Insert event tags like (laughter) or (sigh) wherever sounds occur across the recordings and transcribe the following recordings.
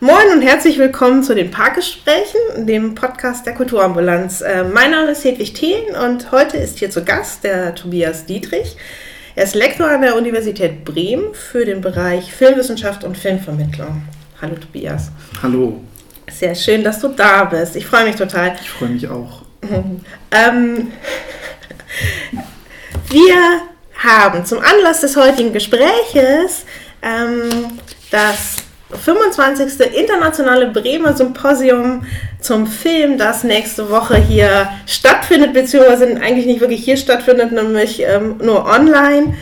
Moin und herzlich willkommen zu den Parkgesprächen, dem Podcast der Kulturambulanz. Äh, mein Name ist Hedwig Thelen und heute ist hier zu Gast der Tobias Dietrich. Er ist Lektor an der Universität Bremen für den Bereich Filmwissenschaft und Filmvermittlung. Hallo Tobias. Hallo. Sehr schön, dass du da bist. Ich freue mich total. Ich freue mich auch. (laughs) ähm, wir haben zum Anlass des heutigen Gespräches ähm, das 25. Internationale Bremer Symposium zum Film, das nächste Woche hier stattfindet, beziehungsweise eigentlich nicht wirklich hier stattfindet, nämlich ähm, nur online.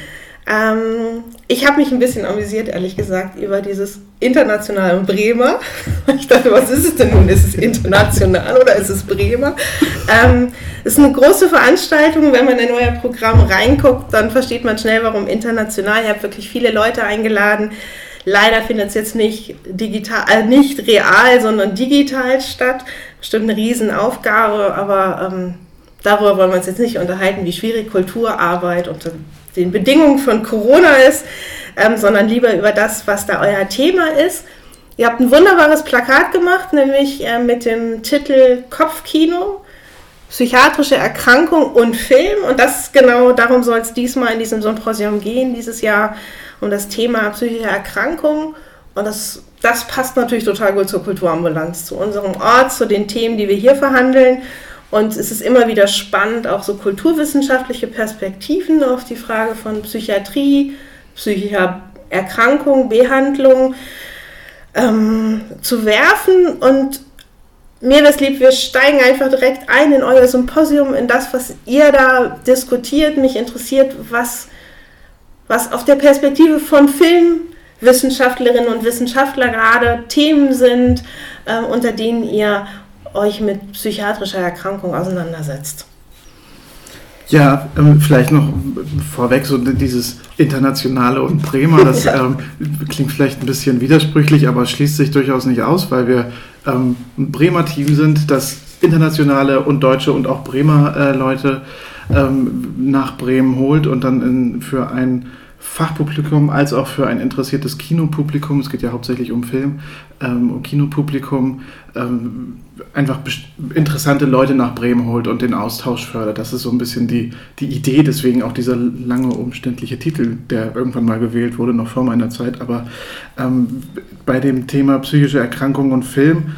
Ähm, ich habe mich ein bisschen amüsiert, ehrlich gesagt, über dieses internationale Bremer. (laughs) Ich dachte, was ist es denn nun? Ist es international oder ist es Bremer? Ähm, es ist eine große Veranstaltung. Wenn man in euer Programm reinguckt, dann versteht man schnell, warum international. Ihr habt wirklich viele Leute eingeladen. Leider findet es jetzt nicht digital, äh, nicht real, sondern digital statt. Bestimmt eine Riesenaufgabe, aber ähm, darüber wollen wir uns jetzt nicht unterhalten, wie schwierig Kulturarbeit unter den Bedingungen von Corona ist, ähm, sondern lieber über das, was da euer Thema ist. Ihr habt ein wunderbares Plakat gemacht, nämlich äh, mit dem Titel Kopfkino, psychiatrische Erkrankung und Film. Und das genau darum soll es diesmal in diesem Symposium gehen, dieses Jahr um das Thema psychische Erkrankung. Und das, das passt natürlich total gut zur Kulturambulanz, zu unserem Ort, zu den Themen, die wir hier verhandeln. Und es ist immer wieder spannend, auch so kulturwissenschaftliche Perspektiven auf die Frage von Psychiatrie, psychischer Erkrankung, Behandlung ähm, zu werfen. Und mir es lieb, wir steigen einfach direkt ein in euer Symposium, in das, was ihr da diskutiert. Mich interessiert, was was auf der Perspektive von Filmwissenschaftlerinnen und Wissenschaftler gerade Themen sind, äh, unter denen ihr euch mit psychiatrischer Erkrankung auseinandersetzt. Ja, ähm, vielleicht noch vorweg so dieses Internationale und Bremer, das (laughs) ähm, klingt vielleicht ein bisschen widersprüchlich, aber schließt sich durchaus nicht aus, weil wir ähm, ein Bremer Team sind, das internationale und deutsche und auch Bremer äh, Leute ähm, nach Bremen holt und dann in, für ein Fachpublikum als auch für ein interessiertes Kinopublikum, es geht ja hauptsächlich um Film, ähm, um Kinopublikum, ähm, einfach interessante Leute nach Bremen holt und den Austausch fördert. Das ist so ein bisschen die, die Idee, deswegen auch dieser lange umständliche Titel, der irgendwann mal gewählt wurde, noch vor meiner Zeit. Aber ähm, bei dem Thema psychische Erkrankungen und Film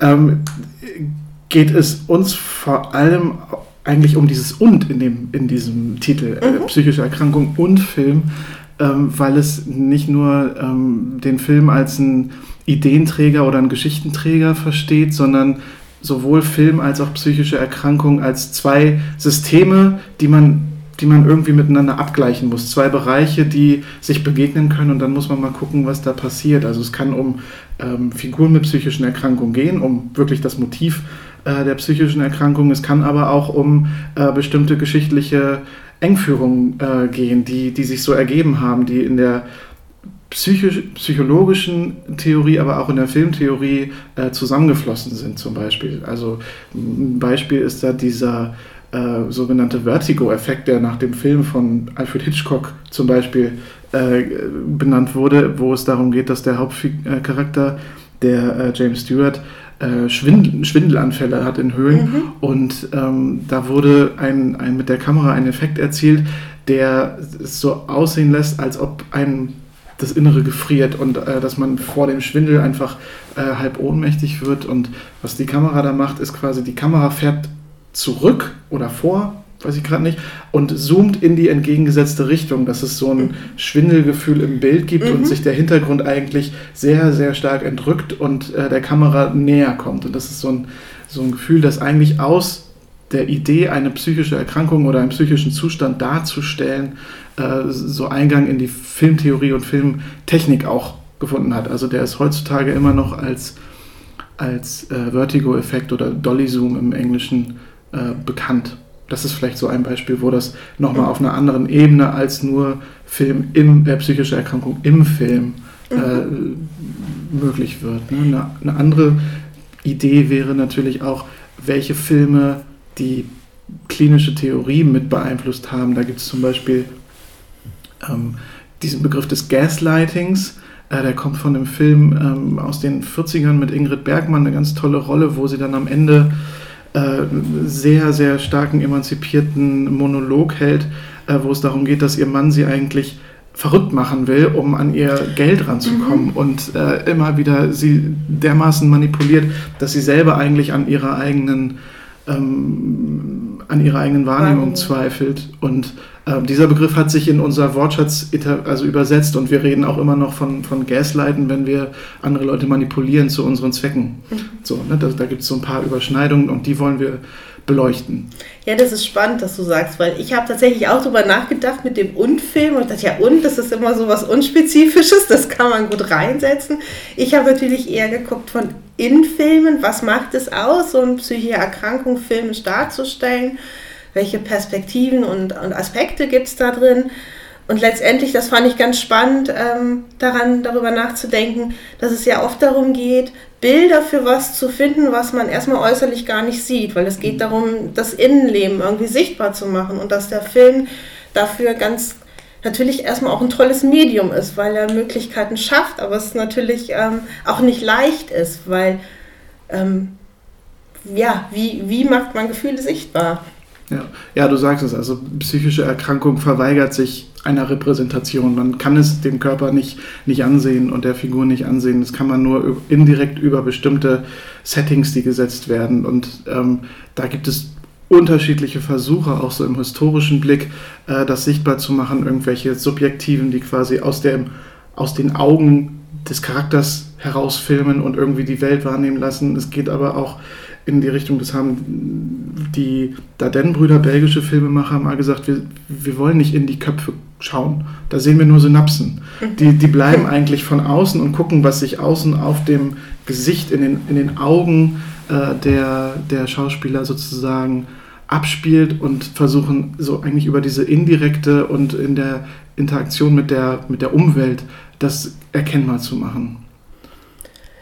ähm, geht es uns vor allem eigentlich um dieses Und in, dem, in diesem Titel, äh, mhm. äh, psychische Erkrankung und Film, ähm, weil es nicht nur ähm, den Film als einen Ideenträger oder einen Geschichtenträger versteht, sondern sowohl Film als auch psychische Erkrankung als zwei Systeme, die man die man irgendwie miteinander abgleichen muss. Zwei Bereiche, die sich begegnen können und dann muss man mal gucken, was da passiert. Also es kann um ähm, Figuren mit psychischen Erkrankungen gehen, um wirklich das Motiv äh, der psychischen Erkrankung. Es kann aber auch um äh, bestimmte geschichtliche Engführungen äh, gehen, die, die sich so ergeben haben, die in der psychisch, psychologischen Theorie, aber auch in der Filmtheorie äh, zusammengeflossen sind zum Beispiel. Also ein Beispiel ist da dieser äh, sogenannte Vertigo-Effekt, der nach dem Film von Alfred Hitchcock zum Beispiel äh, benannt wurde, wo es darum geht, dass der Hauptcharakter, der äh, James Stewart, äh, Schwindel, Schwindelanfälle hat in Höhlen. Mhm. Und ähm, da wurde ein, ein, mit der Kamera ein Effekt erzielt, der es so aussehen lässt, als ob ein das Innere gefriert und äh, dass man vor dem Schwindel einfach äh, halb ohnmächtig wird. Und was die Kamera da macht, ist quasi, die Kamera fährt zurück oder vor, weiß ich gerade nicht, und zoomt in die entgegengesetzte Richtung, dass es so ein Schwindelgefühl im Bild gibt mhm. und sich der Hintergrund eigentlich sehr, sehr stark entrückt und äh, der Kamera näher kommt. Und das ist so ein, so ein Gefühl, das eigentlich aus der Idee, eine psychische Erkrankung oder einen psychischen Zustand darzustellen, äh, so Eingang in die Filmtheorie und Filmtechnik auch gefunden hat. Also der ist heutzutage immer noch als, als äh, Vertigo-Effekt oder Dolly-Zoom im Englischen äh, bekannt. Das ist vielleicht so ein Beispiel, wo das nochmal auf einer anderen Ebene als nur Film im, äh, psychische Erkrankung im Film äh, mhm. möglich wird. Ne? Eine, eine, andere Idee wäre natürlich auch, welche Filme die klinische Theorie mit beeinflusst haben. Da gibt es zum Beispiel ähm, diesen Begriff des Gaslightings, Äh, der kommt von einem Film ähm, aus den 40ern mit Ingrid Bergmann, eine ganz tolle Rolle, wo sie dann am Ende sehr, sehr starken emanzipierten Monolog hält, äh, wo es darum geht, dass ihr Mann sie eigentlich verrückt machen will, um an ihr Geld ranzukommen mhm. und äh, immer wieder sie dermaßen manipuliert, dass sie selber eigentlich an ihrer eigenen ähm, an ihrer eigenen Wahrnehmung zweifelt. Und äh, dieser Begriff hat sich in unser Wortschatz also übersetzt und wir reden auch immer noch von, von Gaslighten, wenn wir andere Leute manipulieren zu unseren Zwecken. Mhm. So, ne, da, da gibt es so ein paar Überschneidungen und die wollen wir beleuchten. Ja, das ist spannend, dass du sagst, weil ich habe tatsächlich auch darüber nachgedacht mit dem Und-Film und dachte, ja, und, das ist immer so was Unspezifisches, das kann man gut reinsetzen. Ich habe natürlich eher geguckt von in Filmen, was macht es aus, so eine psychische Erkrankung filmisch darzustellen, welche Perspektiven und, und Aspekte gibt es da drin. Und letztendlich, das fand ich ganz spannend, ähm, daran darüber nachzudenken, dass es ja oft darum geht, Bilder für was zu finden, was man erstmal äußerlich gar nicht sieht, weil es geht mhm. darum, das Innenleben irgendwie sichtbar zu machen und dass der Film dafür ganz natürlich erstmal auch ein tolles Medium ist, weil er Möglichkeiten schafft, aber es natürlich ähm, auch nicht leicht ist, weil ähm, ja, wie, wie macht man Gefühle sichtbar? Ja. ja, du sagst es, also psychische Erkrankung verweigert sich einer Repräsentation. Man kann es dem Körper nicht, nicht ansehen und der Figur nicht ansehen. Das kann man nur indirekt über bestimmte Settings, die gesetzt werden. Und ähm, da gibt es unterschiedliche Versuche, auch so im historischen Blick, äh, das sichtbar zu machen, irgendwelche Subjektiven, die quasi aus, der, aus den Augen des Charakters herausfilmen und irgendwie die Welt wahrnehmen lassen. Es geht aber auch in die Richtung, das haben die Dardenne-Brüder, belgische Filmemacher, mal gesagt, wir, wir wollen nicht in die Köpfe schauen. Da sehen wir nur Synapsen. Die, die bleiben (laughs) eigentlich von außen und gucken, was sich außen auf dem Gesicht, in den, in den Augen äh, der, der Schauspieler sozusagen abspielt und versuchen so eigentlich über diese indirekte und in der Interaktion mit der, mit der Umwelt das erkennbar zu machen.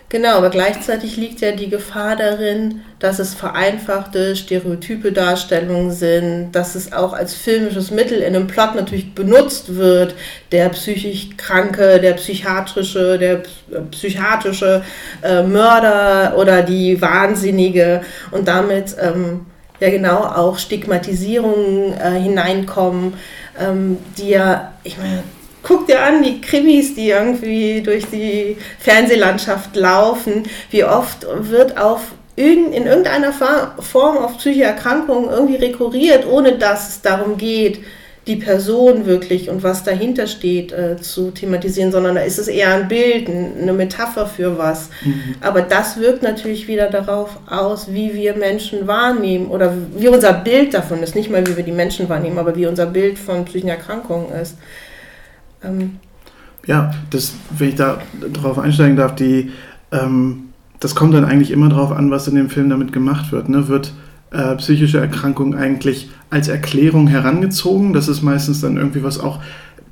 Genau, aber gleichzeitig liegt ja die Gefahr darin, dass es vereinfachte, stereotype Darstellungen sind, dass es auch als filmisches Mittel in einem Plot natürlich benutzt wird. Der psychisch Kranke, der psychiatrische, der psychiatrische äh, Mörder oder die Wahnsinnige und damit ähm, ja genau auch Stigmatisierungen äh, hineinkommen, ähm, die ja, ich meine, guck dir an, die Krimis, die irgendwie durch die Fernsehlandschaft laufen, wie oft wird auf in irgendeiner Form auf psychische Erkrankungen irgendwie rekurriert, ohne dass es darum geht, die Person wirklich und was dahinter steht äh, zu thematisieren, sondern da ist es eher ein Bild, eine Metapher für was. Mhm. Aber das wirkt natürlich wieder darauf aus, wie wir Menschen wahrnehmen oder wie unser Bild davon ist. Nicht mal, wie wir die Menschen wahrnehmen, aber wie unser Bild von psychischen Erkrankungen ist. Ähm ja, das, wenn ich da drauf einsteigen darf, die, ähm, das kommt dann eigentlich immer darauf an, was in dem Film damit gemacht wird. Ne? Wird äh, psychische Erkrankung eigentlich als Erklärung herangezogen? Das ist meistens dann irgendwie was auch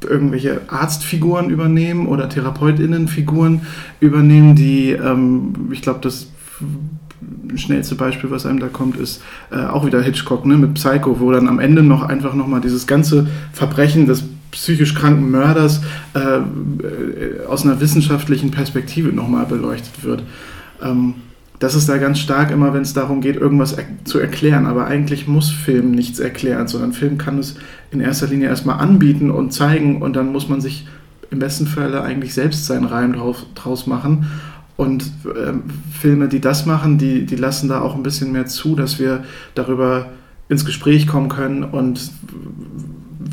irgendwelche Arztfiguren übernehmen oder Therapeutinnenfiguren übernehmen, die, ähm, ich glaube, das schnellste Beispiel, was einem da kommt, ist äh, auch wieder Hitchcock ne, mit Psycho, wo dann am Ende noch einfach nochmal dieses ganze Verbrechen des psychisch kranken Mörders äh, äh, aus einer wissenschaftlichen Perspektive nochmal beleuchtet wird. Ähm, das ist da ganz stark immer, wenn es darum geht, irgendwas er zu erklären. Aber eigentlich muss Film nichts erklären, sondern Film kann es in erster Linie erstmal anbieten und zeigen und dann muss man sich im besten Falle eigentlich selbst seinen Reim drauf, draus machen. Und ähm, Filme, die das machen, die, die lassen da auch ein bisschen mehr zu, dass wir darüber ins Gespräch kommen können und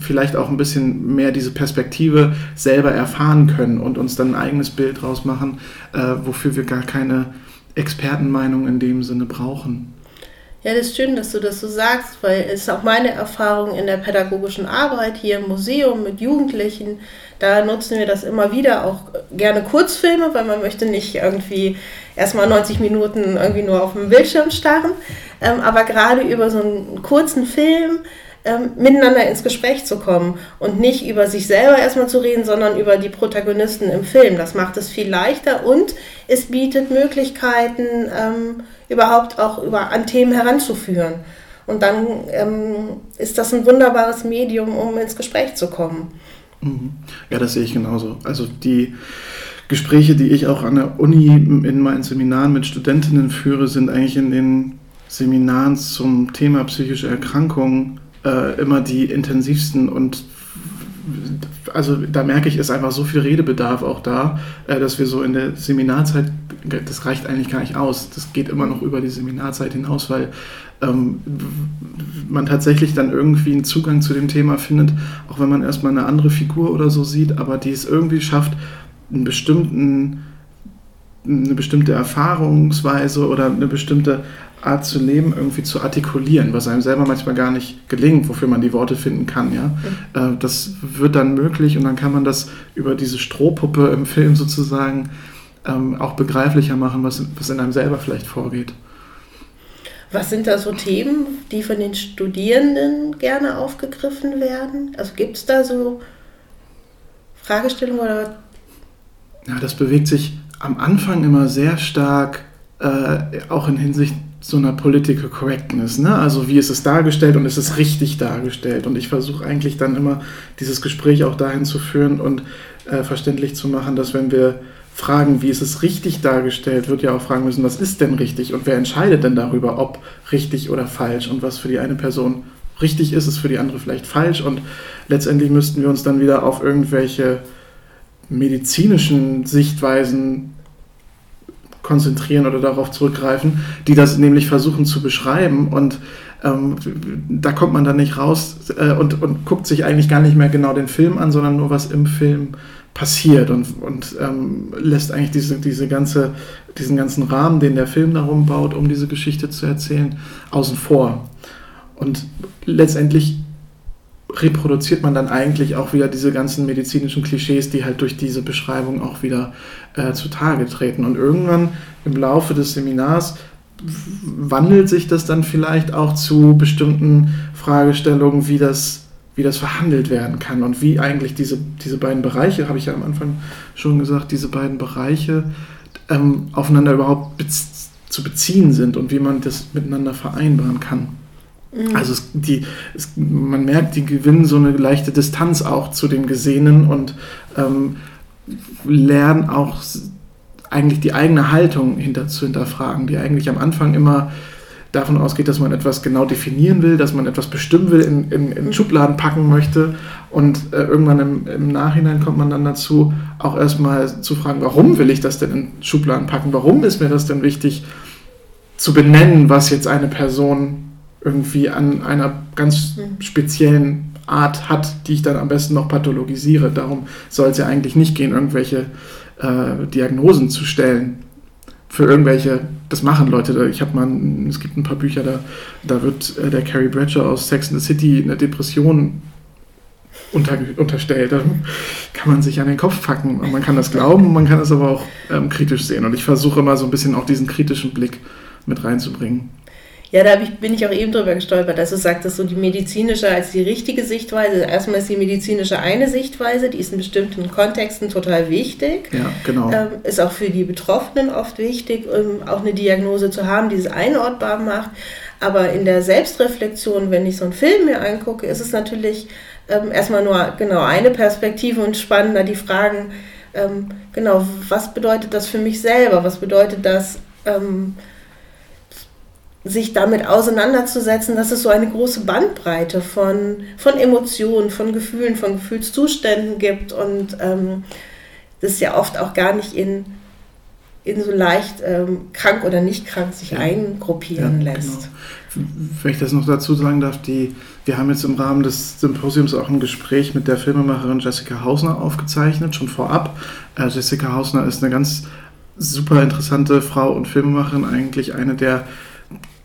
vielleicht auch ein bisschen mehr diese Perspektive selber erfahren können und uns dann ein eigenes Bild draus machen, äh, wofür wir gar keine Expertenmeinung in dem Sinne brauchen. Ja, das ist schön, dass du das so sagst, weil es ist auch meine Erfahrung in der pädagogischen Arbeit hier im Museum mit Jugendlichen. Da nutzen wir das immer wieder, auch gerne Kurzfilme, weil man möchte nicht irgendwie erstmal 90 Minuten irgendwie nur auf dem Bildschirm starren. Ähm, aber gerade über so einen kurzen Film ähm, miteinander ins Gespräch zu kommen und nicht über sich selber erstmal zu reden, sondern über die Protagonisten im Film. Das macht es viel leichter und es bietet Möglichkeiten, ähm, überhaupt auch über, an Themen heranzuführen. Und dann ähm, ist das ein wunderbares Medium, um ins Gespräch zu kommen. Mhm. Ja, das sehe ich genauso. Also die Gespräche, die ich auch an der Uni in meinen Seminaren mit Studentinnen führe, sind eigentlich in den Seminaren zum Thema psychische Erkrankungen äh, immer die intensivsten und also da merke ich, ist einfach so viel Redebedarf auch da, äh, dass wir so in der Seminarzeit, das reicht eigentlich gar nicht aus. Das geht immer noch über die Seminarzeit hinaus, weil ähm, man tatsächlich dann irgendwie einen Zugang zu dem Thema findet, auch wenn man erstmal eine andere Figur oder so sieht, aber die es irgendwie schafft, einen bestimmten, eine bestimmte Erfahrungsweise oder eine bestimmte Art zu leben irgendwie zu artikulieren, was einem selber manchmal gar nicht gelingt, wofür man die Worte finden kann. Ja? Mhm. Das wird dann möglich und dann kann man das über diese Strohpuppe im Film sozusagen ähm, auch begreiflicher machen, was, was in einem selber vielleicht vorgeht. Was sind da so Themen, die von den Studierenden gerne aufgegriffen werden? Also gibt es da so Fragestellungen oder? Ja, das bewegt sich am Anfang immer sehr stark, äh, auch in Hinsicht so einer Political Correctness. Ne? Also wie ist es dargestellt und ist es richtig dargestellt? Und ich versuche eigentlich dann immer dieses Gespräch auch dahin zu führen und äh, verständlich zu machen, dass wenn wir fragen, wie ist es richtig dargestellt, wird ja auch fragen müssen, was ist denn richtig und wer entscheidet denn darüber, ob richtig oder falsch und was für die eine Person richtig ist, ist für die andere vielleicht falsch und letztendlich müssten wir uns dann wieder auf irgendwelche medizinischen Sichtweisen konzentrieren oder darauf zurückgreifen, die das nämlich versuchen zu beschreiben und ähm, da kommt man dann nicht raus äh, und, und guckt sich eigentlich gar nicht mehr genau den Film an, sondern nur was im Film passiert und, und ähm, lässt eigentlich diese, diese ganze, diesen ganzen Rahmen, den der Film darum baut, um diese Geschichte zu erzählen, außen vor. Und letztendlich reproduziert man dann eigentlich auch wieder diese ganzen medizinischen Klischees, die halt durch diese Beschreibung auch wieder äh, zutage treten. Und irgendwann im Laufe des Seminars wandelt sich das dann vielleicht auch zu bestimmten Fragestellungen, wie das, wie das verhandelt werden kann und wie eigentlich diese, diese beiden Bereiche, habe ich ja am Anfang schon gesagt, diese beiden Bereiche ähm, aufeinander überhaupt bez zu beziehen sind und wie man das miteinander vereinbaren kann. Mhm. Also es, die, es, man merkt, die gewinnen so eine leichte Distanz auch zu dem Gesehenen und ähm, lernen auch eigentlich die eigene Haltung hinter, zu hinterfragen, die eigentlich am Anfang immer davon ausgeht, dass man etwas genau definieren will, dass man etwas bestimmen will, in, in, in mhm. Schubladen packen möchte. Und äh, irgendwann im, im, Nachhinein kommt man dann dazu, auch erstmal zu fragen, warum will ich das denn in Schubladen packen? Warum ist mir das denn wichtig zu benennen, was jetzt eine Person irgendwie an einer ganz mhm. speziellen Art hat, die ich dann am besten noch pathologisiere. Darum soll es ja eigentlich nicht gehen, irgendwelche äh, Diagnosen zu stellen. Für irgendwelche, das machen Leute. Ich habe mal, es gibt ein paar Bücher, da, da wird äh, der Carrie Bradshaw aus Sex and the City eine Depression unter, unterstellt. Da kann man sich an den Kopf packen. Und man kann das glauben, man kann es aber auch ähm, kritisch sehen. Und ich versuche immer so ein bisschen auch diesen kritischen Blick mit reinzubringen. Ja, da bin ich auch eben drüber gestolpert, dass du sagtest, so die medizinische als die richtige Sichtweise. Erstmal ist die medizinische eine Sichtweise, die ist in bestimmten Kontexten total wichtig. Ja, genau. Ähm, ist auch für die Betroffenen oft wichtig, um auch eine Diagnose zu haben, die es einordbar macht. Aber in der Selbstreflexion, wenn ich so einen Film mir angucke, ist es natürlich ähm, erstmal nur genau eine Perspektive und spannender die Fragen, ähm, genau, was bedeutet das für mich selber? Was bedeutet das? Ähm, sich damit auseinanderzusetzen, dass es so eine große Bandbreite von, von Emotionen, von Gefühlen, von Gefühlszuständen gibt und ähm, das ja oft auch gar nicht in, in so leicht ähm, krank oder nicht krank sich ja. eingruppieren ja, lässt. Genau. Wenn ich das noch dazu sagen darf, die, wir haben jetzt im Rahmen des Symposiums auch ein Gespräch mit der Filmemacherin Jessica Hausner aufgezeichnet, schon vorab. Äh, Jessica Hausner ist eine ganz super interessante Frau und Filmemacherin, eigentlich eine der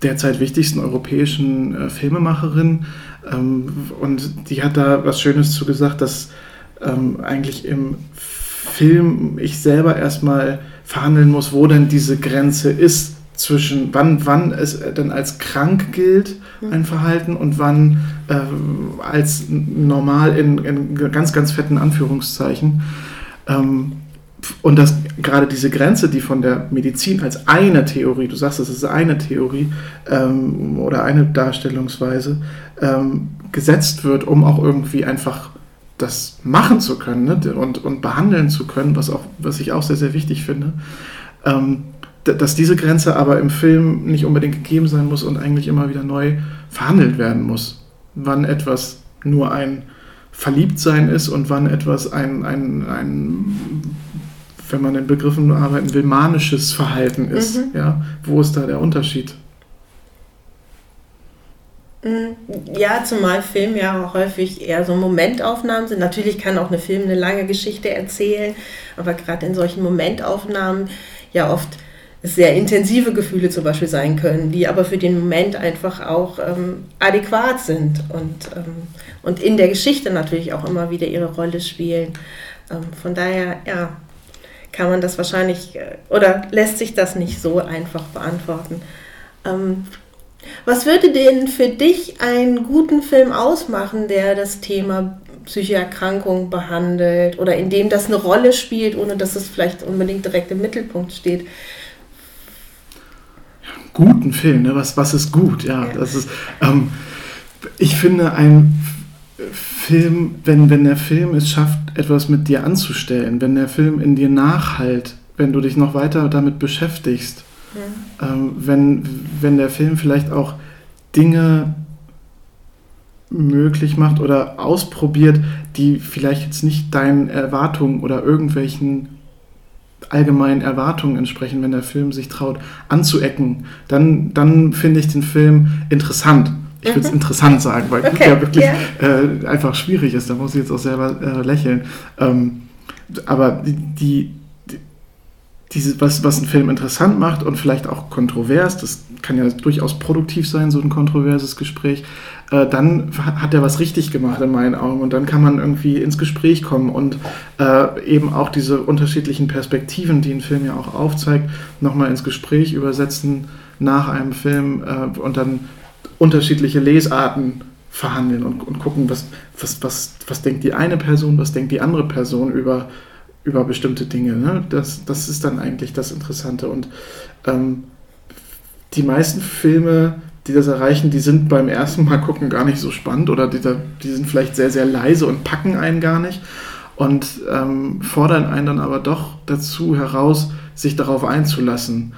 derzeit wichtigsten europäischen äh, Filmemacherin. Ähm, und die hat da was Schönes zu gesagt, dass ähm, eigentlich im Film ich selber erstmal verhandeln muss, wo denn diese Grenze ist zwischen wann, wann es denn als krank gilt, mhm. ein Verhalten, und wann äh, als normal in, in, ganz, ganz fetten Anführungszeichen. Ähm, und dass gerade diese Grenze, die von der Medizin als eine Theorie, du sagst, es ist eine Theorie ähm, oder eine Darstellungsweise, ähm, gesetzt wird, um auch irgendwie einfach das machen zu können ne? und, und behandeln zu können, was, auch, was ich auch sehr, sehr wichtig finde. Ähm, dass diese Grenze aber im Film nicht unbedingt gegeben sein muss und eigentlich immer wieder neu verhandelt werden muss. Wann etwas nur ein Verliebtsein ist und wann etwas ein, ein, ein wenn man in Begriffen arbeiten will, manisches Verhalten ist. Mhm. Ja? Wo ist da der Unterschied? Mhm. Ja, zumal Filme ja häufig eher so Momentaufnahmen sind. Natürlich kann auch eine Film eine lange Geschichte erzählen, aber gerade in solchen Momentaufnahmen ja oft sehr intensive Gefühle zum Beispiel sein können, die aber für den Moment einfach auch ähm, adäquat sind und, ähm, und in der Geschichte natürlich auch immer wieder ihre Rolle spielen. Ähm, von daher, ja, kann man das wahrscheinlich äh, oder lässt sich das nicht so einfach beantworten. Ähm, was würde denn für dich einen guten Film ausmachen, der das Thema psychische Erkrankung behandelt oder in dem das eine Rolle spielt, ohne dass es vielleicht unbedingt direkt im Mittelpunkt steht? Guten Film, ne? was, was ist gut? Ja, ja. das ist. Ähm, ich finde, ein Film, wenn, wenn der Film es schafft, etwas mit dir anzustellen, wenn der Film in dir nachhalt, wenn du dich noch weiter damit beschäftigst, ja. ähm, wenn, wenn der Film vielleicht auch Dinge möglich macht oder ausprobiert, die vielleicht jetzt nicht deinen Erwartungen oder irgendwelchen allgemeinen Erwartungen entsprechen, wenn der Film sich traut anzuecken, dann, dann finde ich den Film interessant. Ich würde es interessant sagen, weil okay. ja wirklich yeah. äh, einfach schwierig ist. Da muss ich jetzt auch selber äh, lächeln. Ähm, aber die, die, dieses, was, was einen Film interessant macht und vielleicht auch kontrovers, das kann ja durchaus produktiv sein, so ein kontroverses Gespräch, äh, dann hat er was richtig gemacht in meinen Augen und dann kann man irgendwie ins Gespräch kommen und äh, eben auch diese unterschiedlichen Perspektiven, die ein Film ja auch aufzeigt, nochmal ins Gespräch übersetzen nach einem Film äh, und dann unterschiedliche Lesarten verhandeln und, und gucken, was, was, was, was denkt die eine Person, was denkt die andere Person über, über bestimmte Dinge. Ne? Das, das ist dann eigentlich das Interessante. Und ähm, die meisten Filme, die das erreichen, die sind beim ersten Mal gucken gar nicht so spannend oder die, die sind vielleicht sehr, sehr leise und packen einen gar nicht und ähm, fordern einen dann aber doch dazu heraus, sich darauf einzulassen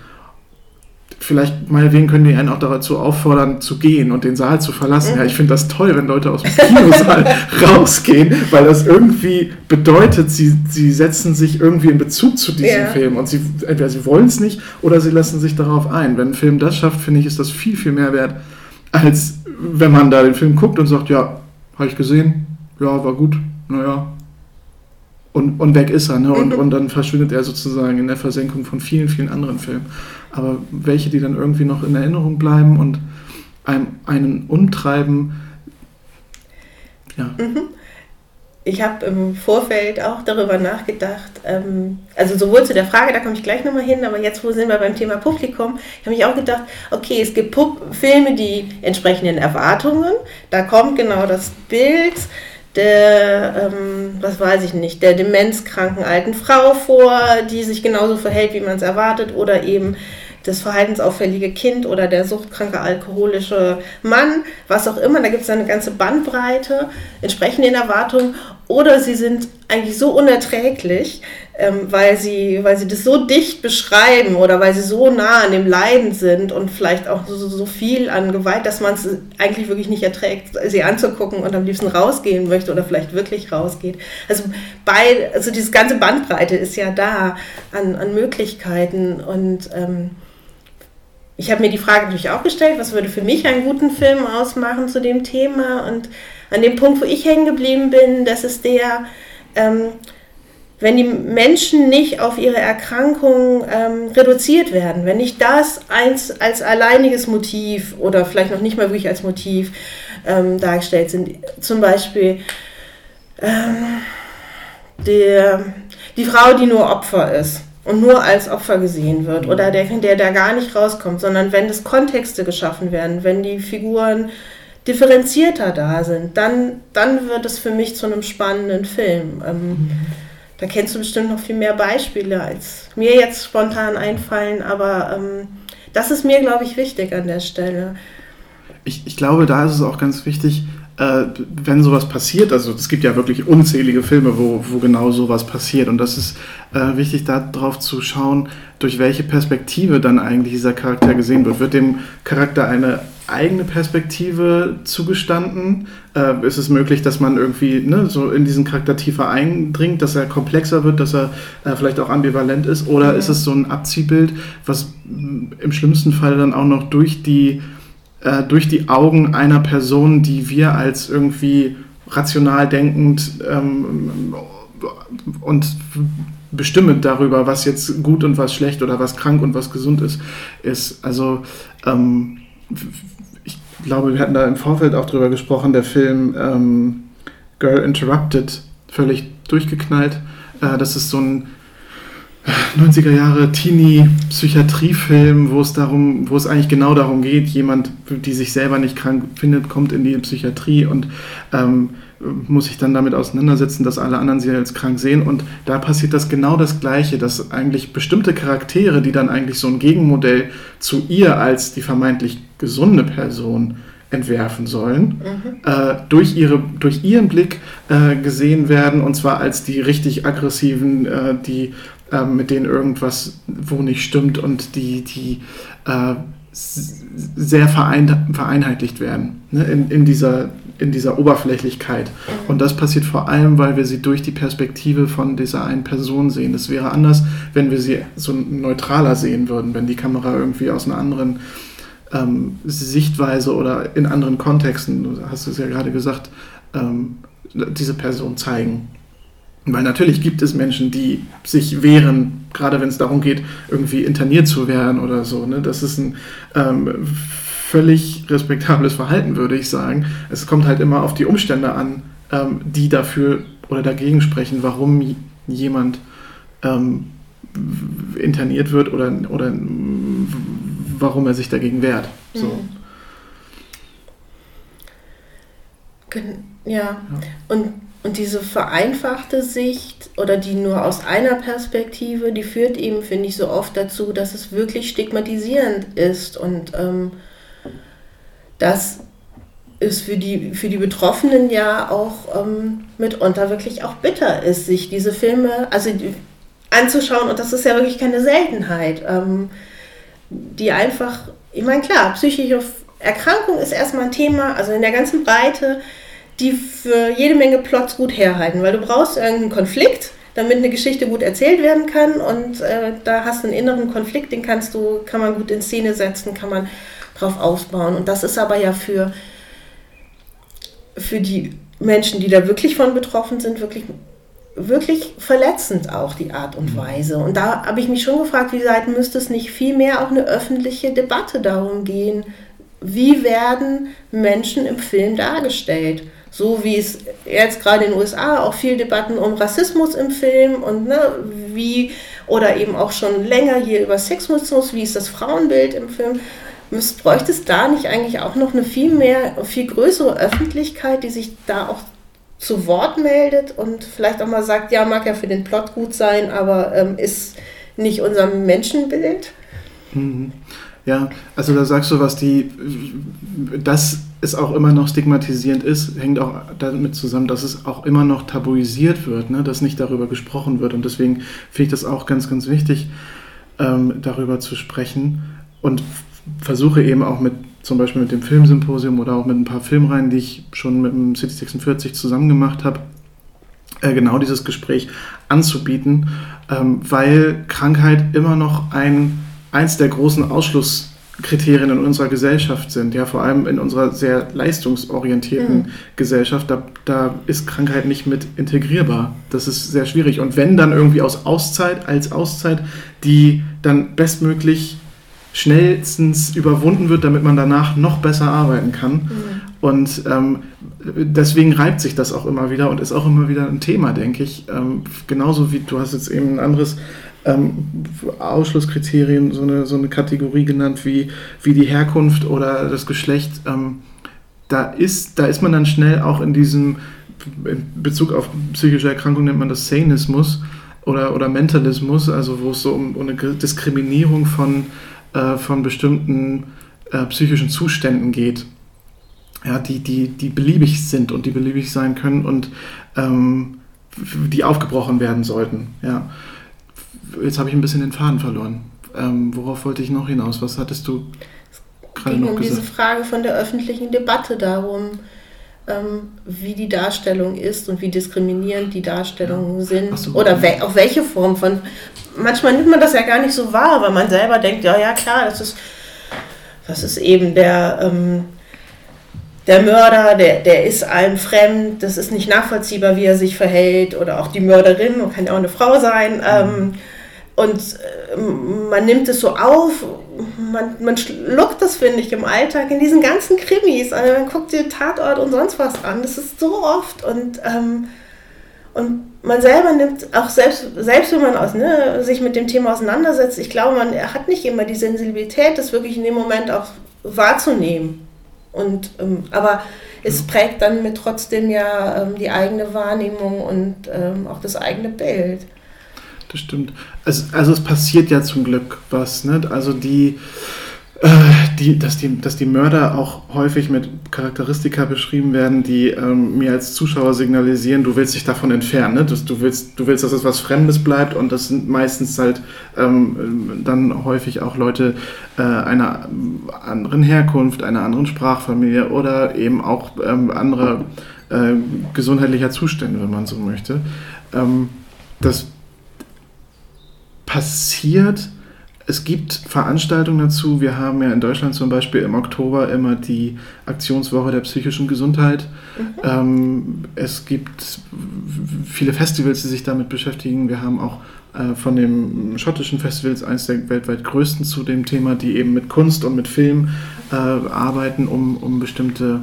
vielleicht meinetwegen können die einen auch dazu auffordern, zu gehen und den Saal zu verlassen. Mhm. Ja, ich finde das toll, wenn Leute aus dem (laughs) Kinosaal rausgehen, weil das irgendwie bedeutet, sie, sie setzen sich irgendwie in Bezug zu diesem ja. Film und sie entweder sie wollen es nicht oder sie lassen sich darauf ein. Wenn ein Film das schafft, finde ich, ist das viel, viel mehr wert, als wenn man da den Film guckt und sagt, ja, habe ich gesehen, ja, war gut, naja, und, und weg ist er. Ne? Und, mhm. und dann verschwindet er sozusagen in der Versenkung von vielen, vielen anderen Filmen. Aber welche, die dann irgendwie noch in Erinnerung bleiben und einem, einen umtreiben, ja. Mhm. Ich habe im Vorfeld auch darüber nachgedacht, ähm, also sowohl zu der Frage, da komme ich gleich nochmal hin, aber jetzt, wo sind wir beim Thema Publikum, habe ich auch gedacht, okay, es gibt Pub Filme, die entsprechenden Erwartungen, da kommt genau das Bild, der, ähm, was weiß ich nicht, der demenzkranken alten Frau vor, die sich genauso verhält, wie man es erwartet, oder eben das verhaltensauffällige Kind oder der suchtkranke alkoholische Mann, was auch immer. Da gibt es eine ganze Bandbreite entsprechend den Erwartungen. Oder sie sind eigentlich so unerträglich, ähm, weil, sie, weil sie das so dicht beschreiben oder weil sie so nah an dem Leiden sind und vielleicht auch so, so viel an Gewalt, dass man es eigentlich wirklich nicht erträgt, sie anzugucken und am liebsten rausgehen möchte oder vielleicht wirklich rausgeht. Also, bei, also diese ganze Bandbreite ist ja da an, an Möglichkeiten und ähm, ich habe mir die Frage natürlich auch gestellt, was würde für mich einen guten Film ausmachen zu dem Thema? Und an dem Punkt, wo ich hängen geblieben bin, das ist der, ähm, wenn die Menschen nicht auf ihre Erkrankung ähm, reduziert werden, wenn nicht das eins als alleiniges Motiv oder vielleicht noch nicht mal wirklich als Motiv ähm, dargestellt sind, zum Beispiel ähm, der, die Frau, die nur Opfer ist und nur als Opfer gesehen wird oder der, der da gar nicht rauskommt, sondern wenn das Kontexte geschaffen werden, wenn die Figuren differenzierter da sind, dann, dann wird es für mich zu einem spannenden Film. Ähm, mhm da kennst du bestimmt noch viel mehr Beispiele, als mir jetzt spontan einfallen, aber ähm, das ist mir, glaube ich, wichtig an der Stelle. Ich, ich glaube, da ist es auch ganz wichtig, äh, wenn sowas passiert, also es gibt ja wirklich unzählige Filme, wo, wo genau sowas passiert. Und das ist äh, wichtig, darauf zu schauen, durch welche Perspektive dann eigentlich dieser Charakter gesehen wird. Wird dem Charakter eine eigene Perspektive zugestanden? Äh, ist es möglich, dass man irgendwie ne, so in diesen Charakter tiefer eindringt, dass er komplexer wird, dass er äh, vielleicht auch ambivalent ist? Oder mhm. ist es so ein Abziehbild, was im schlimmsten Fall dann auch noch durch die äh, durch die Augen einer Person, die wir als irgendwie rational denkend ähm, und bestimmend darüber, was jetzt gut und was schlecht oder was krank und was gesund ist, ist. Also ähm, ich glaube, wir hatten da im Vorfeld auch drüber gesprochen, der Film ähm, Girl Interrupted, völlig durchgeknallt. Äh, das ist so ein 90er Jahre Teenie-Psychiatriefilm, wo es darum, wo es eigentlich genau darum geht, jemand, die sich selber nicht krank findet, kommt in die Psychiatrie und ähm, muss sich dann damit auseinandersetzen, dass alle anderen sie als krank sehen. Und da passiert das genau das Gleiche, dass eigentlich bestimmte Charaktere, die dann eigentlich so ein Gegenmodell zu ihr als die vermeintlich gesunde Person entwerfen sollen, mhm. äh, durch, ihre, durch ihren Blick äh, gesehen werden, und zwar als die richtig aggressiven, äh, die äh, mit denen irgendwas wo nicht stimmt und die, die äh, sehr verein, vereinheitlicht werden ne, in, in, dieser, in dieser Oberflächlichkeit. Mhm. Und das passiert vor allem, weil wir sie durch die Perspektive von dieser einen Person sehen. Es wäre anders, wenn wir sie so neutraler sehen würden, wenn die Kamera irgendwie aus einer anderen ähm, Sichtweise oder in anderen Kontexten, du hast es ja gerade gesagt, ähm, diese Person zeigen. Weil natürlich gibt es Menschen, die sich wehren, gerade wenn es darum geht, irgendwie interniert zu werden oder so. Ne? Das ist ein ähm, völlig respektables Verhalten, würde ich sagen. Es kommt halt immer auf die Umstände an, ähm, die dafür oder dagegen sprechen, warum jemand ähm, interniert wird oder, oder warum er sich dagegen wehrt. So. Mhm. Ja. ja. Und und diese vereinfachte Sicht oder die nur aus einer Perspektive, die führt eben, finde ich, so oft dazu, dass es wirklich stigmatisierend ist. Und ähm, das ist für die, für die Betroffenen ja auch ähm, mitunter wirklich auch bitter ist, sich diese Filme also anzuschauen. Und das ist ja wirklich keine Seltenheit, ähm, die einfach, ich meine, klar, psychische Erkrankung ist erstmal ein Thema, also in der ganzen Breite die für jede Menge Plots gut herhalten, weil du brauchst irgendeinen Konflikt, damit eine Geschichte gut erzählt werden kann und äh, da hast du einen inneren Konflikt, den kannst du, kann man gut in Szene setzen, kann man drauf ausbauen und das ist aber ja für, für die Menschen, die da wirklich von betroffen sind, wirklich wirklich verletzend auch die Art und mhm. Weise. Und da habe ich mich schon gefragt, wie weit müsste es nicht viel mehr auch eine öffentliche Debatte darum gehen, wie werden Menschen im Film dargestellt? So wie es jetzt gerade in den USA auch viel Debatten um Rassismus im Film und ne, wie, oder eben auch schon länger hier über Sexismus, wie ist das Frauenbild im Film, müsst, bräuchte es da nicht eigentlich auch noch eine viel mehr, viel größere Öffentlichkeit, die sich da auch zu Wort meldet und vielleicht auch mal sagt, ja, mag ja für den Plot gut sein, aber ähm, ist nicht unser Menschenbild. Mhm. Ja, also da sagst du was, die, dass es auch immer noch stigmatisierend ist, hängt auch damit zusammen, dass es auch immer noch tabuisiert wird, ne? dass nicht darüber gesprochen wird. Und deswegen finde ich das auch ganz, ganz wichtig, ähm, darüber zu sprechen. Und versuche eben auch mit zum Beispiel mit dem Filmsymposium oder auch mit ein paar Filmreihen, die ich schon mit dem City 46 zusammen gemacht habe, äh, genau dieses Gespräch anzubieten, ähm, weil Krankheit immer noch ein eins der großen Ausschlusskriterien in unserer Gesellschaft sind, ja, vor allem in unserer sehr leistungsorientierten mhm. Gesellschaft, da, da ist Krankheit nicht mit integrierbar. Das ist sehr schwierig. Und wenn dann irgendwie aus Auszeit, als Auszeit, die dann bestmöglich schnellstens überwunden wird, damit man danach noch besser arbeiten kann. Mhm. Und ähm, deswegen reibt sich das auch immer wieder und ist auch immer wieder ein Thema, denke ich. Ähm, genauso wie du hast jetzt eben ein anderes ähm, Ausschlusskriterien, so eine, so eine Kategorie genannt wie, wie die Herkunft oder das Geschlecht. Ähm, da, ist, da ist man dann schnell auch in diesem, in Bezug auf psychische Erkrankungen nennt man das Sanismus oder, oder Mentalismus, also wo es so um, um eine Diskriminierung von, äh, von bestimmten äh, psychischen Zuständen geht. ja, die, die, die beliebig sind und die beliebig sein können und ähm, die aufgebrochen werden sollten. Ja. Jetzt habe ich ein bisschen den Faden verloren. Ähm, worauf wollte ich noch hinaus? Was hattest du gerade noch um gesagt? diese Frage von der öffentlichen Debatte darum, ähm, wie die Darstellung ist und wie diskriminierend die Darstellungen ja. sind. So. Oder we auf welche Form von. Manchmal nimmt man das ja gar nicht so wahr, weil man selber denkt, ja, ja, klar, das ist, das ist eben der. Ähm, der Mörder, der, der ist einem fremd, das ist nicht nachvollziehbar, wie er sich verhält, oder auch die Mörderin, kann ja auch eine Frau sein. Ähm, und äh, man nimmt es so auf, man, man schluckt das, finde ich, im Alltag, in diesen ganzen Krimis. Also man guckt dir Tatort und sonst was an. Das ist so oft. Und, ähm, und man selber nimmt, auch selbst, selbst wenn man aus, ne, sich mit dem Thema auseinandersetzt, ich glaube, man hat nicht immer die Sensibilität, das wirklich in dem Moment auch wahrzunehmen. Und, ähm, aber es prägt dann mit trotzdem ja ähm, die eigene Wahrnehmung und ähm, auch das eigene Bild das stimmt. Also, also es passiert ja zum Glück was. Ne? Also die, äh, die, dass die, dass die Mörder auch häufig mit Charakteristika beschrieben werden, die ähm, mir als Zuschauer signalisieren, du willst dich davon entfernen. Ne? Das, du, willst, du willst, dass es was Fremdes bleibt und das sind meistens halt ähm, dann häufig auch Leute äh, einer anderen Herkunft, einer anderen Sprachfamilie oder eben auch ähm, andere äh, gesundheitlicher Zustände, wenn man so möchte. Ähm, das passiert. Es gibt Veranstaltungen dazu. Wir haben ja in Deutschland zum Beispiel im Oktober immer die Aktionswoche der psychischen Gesundheit. Mhm. Ähm, es gibt viele Festivals, die sich damit beschäftigen. Wir haben auch äh, von dem schottischen Festivals eines der weltweit größten zu dem Thema, die eben mit Kunst und mit Film äh, arbeiten, um, um bestimmte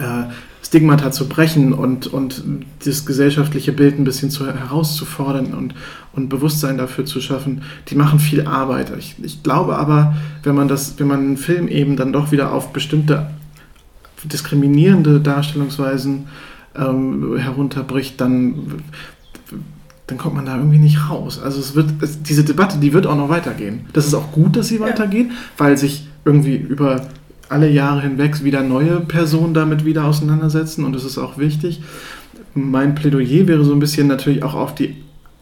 äh, Stigmata zu brechen und, und das gesellschaftliche Bild ein bisschen zu, herauszufordern und, und Bewusstsein dafür zu schaffen, die machen viel Arbeit. Ich, ich glaube aber, wenn man, das, wenn man einen Film eben dann doch wieder auf bestimmte diskriminierende Darstellungsweisen ähm, herunterbricht, dann, dann kommt man da irgendwie nicht raus. Also es wird, es, diese Debatte, die wird auch noch weitergehen. Das ist auch gut, dass sie weitergeht, weil sich irgendwie über alle Jahre hinweg wieder neue Personen damit wieder auseinandersetzen und das ist auch wichtig. Mein Plädoyer wäre so ein bisschen natürlich auch auf die,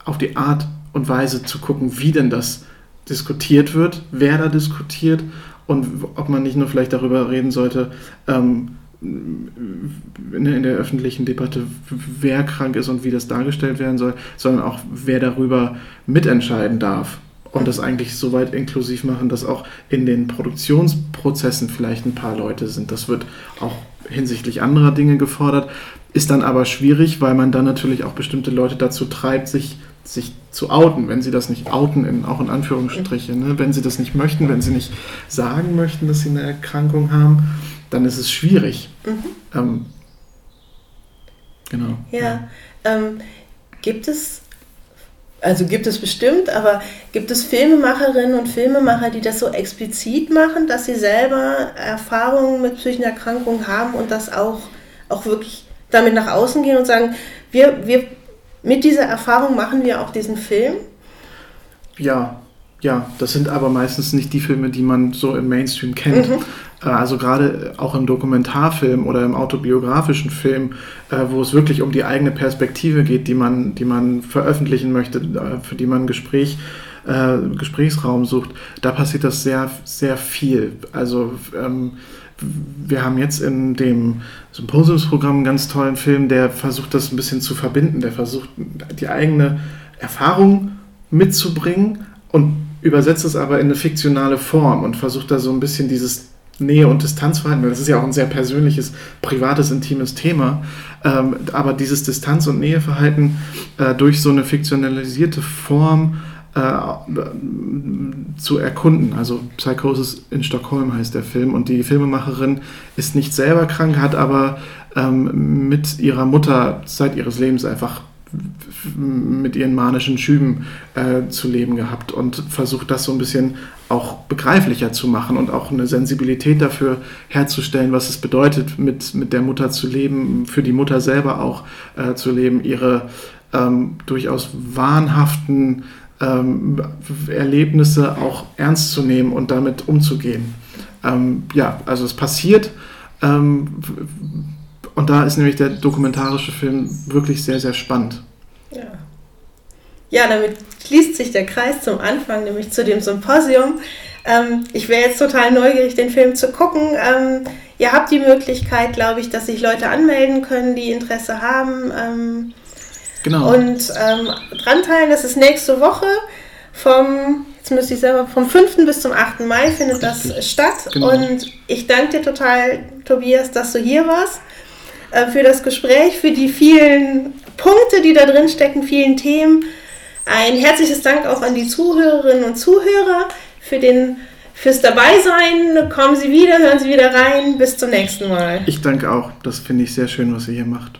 auf die Art und Weise zu gucken, wie denn das diskutiert wird, wer da diskutiert und ob man nicht nur vielleicht darüber reden sollte, ähm, in der öffentlichen Debatte, wer krank ist und wie das dargestellt werden soll, sondern auch wer darüber mitentscheiden darf und das eigentlich so weit inklusiv machen, dass auch in den Produktionsprozessen vielleicht ein paar Leute sind. Das wird auch hinsichtlich anderer Dinge gefordert, ist dann aber schwierig, weil man dann natürlich auch bestimmte Leute dazu treibt, sich, sich zu outen, wenn sie das nicht outen, in, auch in Anführungsstriche. Ne? Wenn sie das nicht möchten, wenn sie nicht sagen möchten, dass sie eine Erkrankung haben, dann ist es schwierig. Mhm. Ähm, genau. Ja, ja. Ähm, gibt es also gibt es bestimmt, aber gibt es Filmemacherinnen und Filmemacher, die das so explizit machen, dass sie selber Erfahrungen mit psychischen Erkrankungen haben und das auch, auch wirklich damit nach außen gehen und sagen, wir, wir mit dieser Erfahrung machen wir auch diesen Film? Ja, ja, das sind aber meistens nicht die Filme, die man so im Mainstream kennt. Mhm. Äh, also gerade auch im Dokumentarfilm oder im autobiografischen Film, äh, wo es wirklich um die eigene Perspektive geht, die man, die man veröffentlichen möchte, äh, für die man Gespräch, Gesprächsraum sucht, da passiert das sehr, sehr viel. Also ähm, wir haben jetzt in dem Symposiumsprogramm einen ganz tollen Film, der versucht das ein bisschen zu verbinden, der versucht die eigene Erfahrung mitzubringen und übersetzt es aber in eine fiktionale Form und versucht da so ein bisschen dieses Nähe- und Distanzverhalten, das ist ja auch ein sehr persönliches, privates, intimes Thema, ähm, aber dieses Distanz- und Näheverhalten äh, durch so eine fiktionalisierte Form äh, zu erkunden. Also Psychosis in Stockholm heißt der Film und die Filmemacherin ist nicht selber krank, hat aber ähm, mit ihrer Mutter seit ihres Lebens einfach mit ihren manischen Schüben äh, zu leben gehabt und versucht das so ein bisschen auch begreiflicher zu machen und auch eine Sensibilität dafür herzustellen, was es bedeutet, mit, mit der Mutter zu leben, für die Mutter selber auch äh, zu leben, ihre ähm, durchaus wahnhaften ähm, Erlebnisse auch ernst zu nehmen und damit umzugehen. Ähm, ja, also es passiert. Äh, Ähm, und da ist nämlich der dokumentarische Film wirklich sehr, sehr spannend. Ja. Ja, damit schließt sich der Kreis zum Anfang, nämlich zu dem Symposium. Ähm, ich wäre jetzt total neugierig, den Film zu gucken. Ähm, ihr habt die Möglichkeit, glaube ich, dass sich Leute anmelden können, die Interesse haben. Ähm, genau. Und ähm, dran teilen, das ist nächste Woche vom, jetzt müsste ich selber, vom 5. bis zum 8. Mai findet das statt. Genau. Und ich danke dir total, Tobias, dass du hier warst äh, für das Gespräch, für die vielen Punkte, die da drin stecken, vielen Themen. Ein herzliches Dank auch an die Zuhörerinnen und Zuhörer für den fürs Dabeisein. Kommen Sie wieder, hören Sie wieder rein. Bis zum nächsten Mal. Ich danke auch. Das finde ich sehr schön, was ihr hier macht.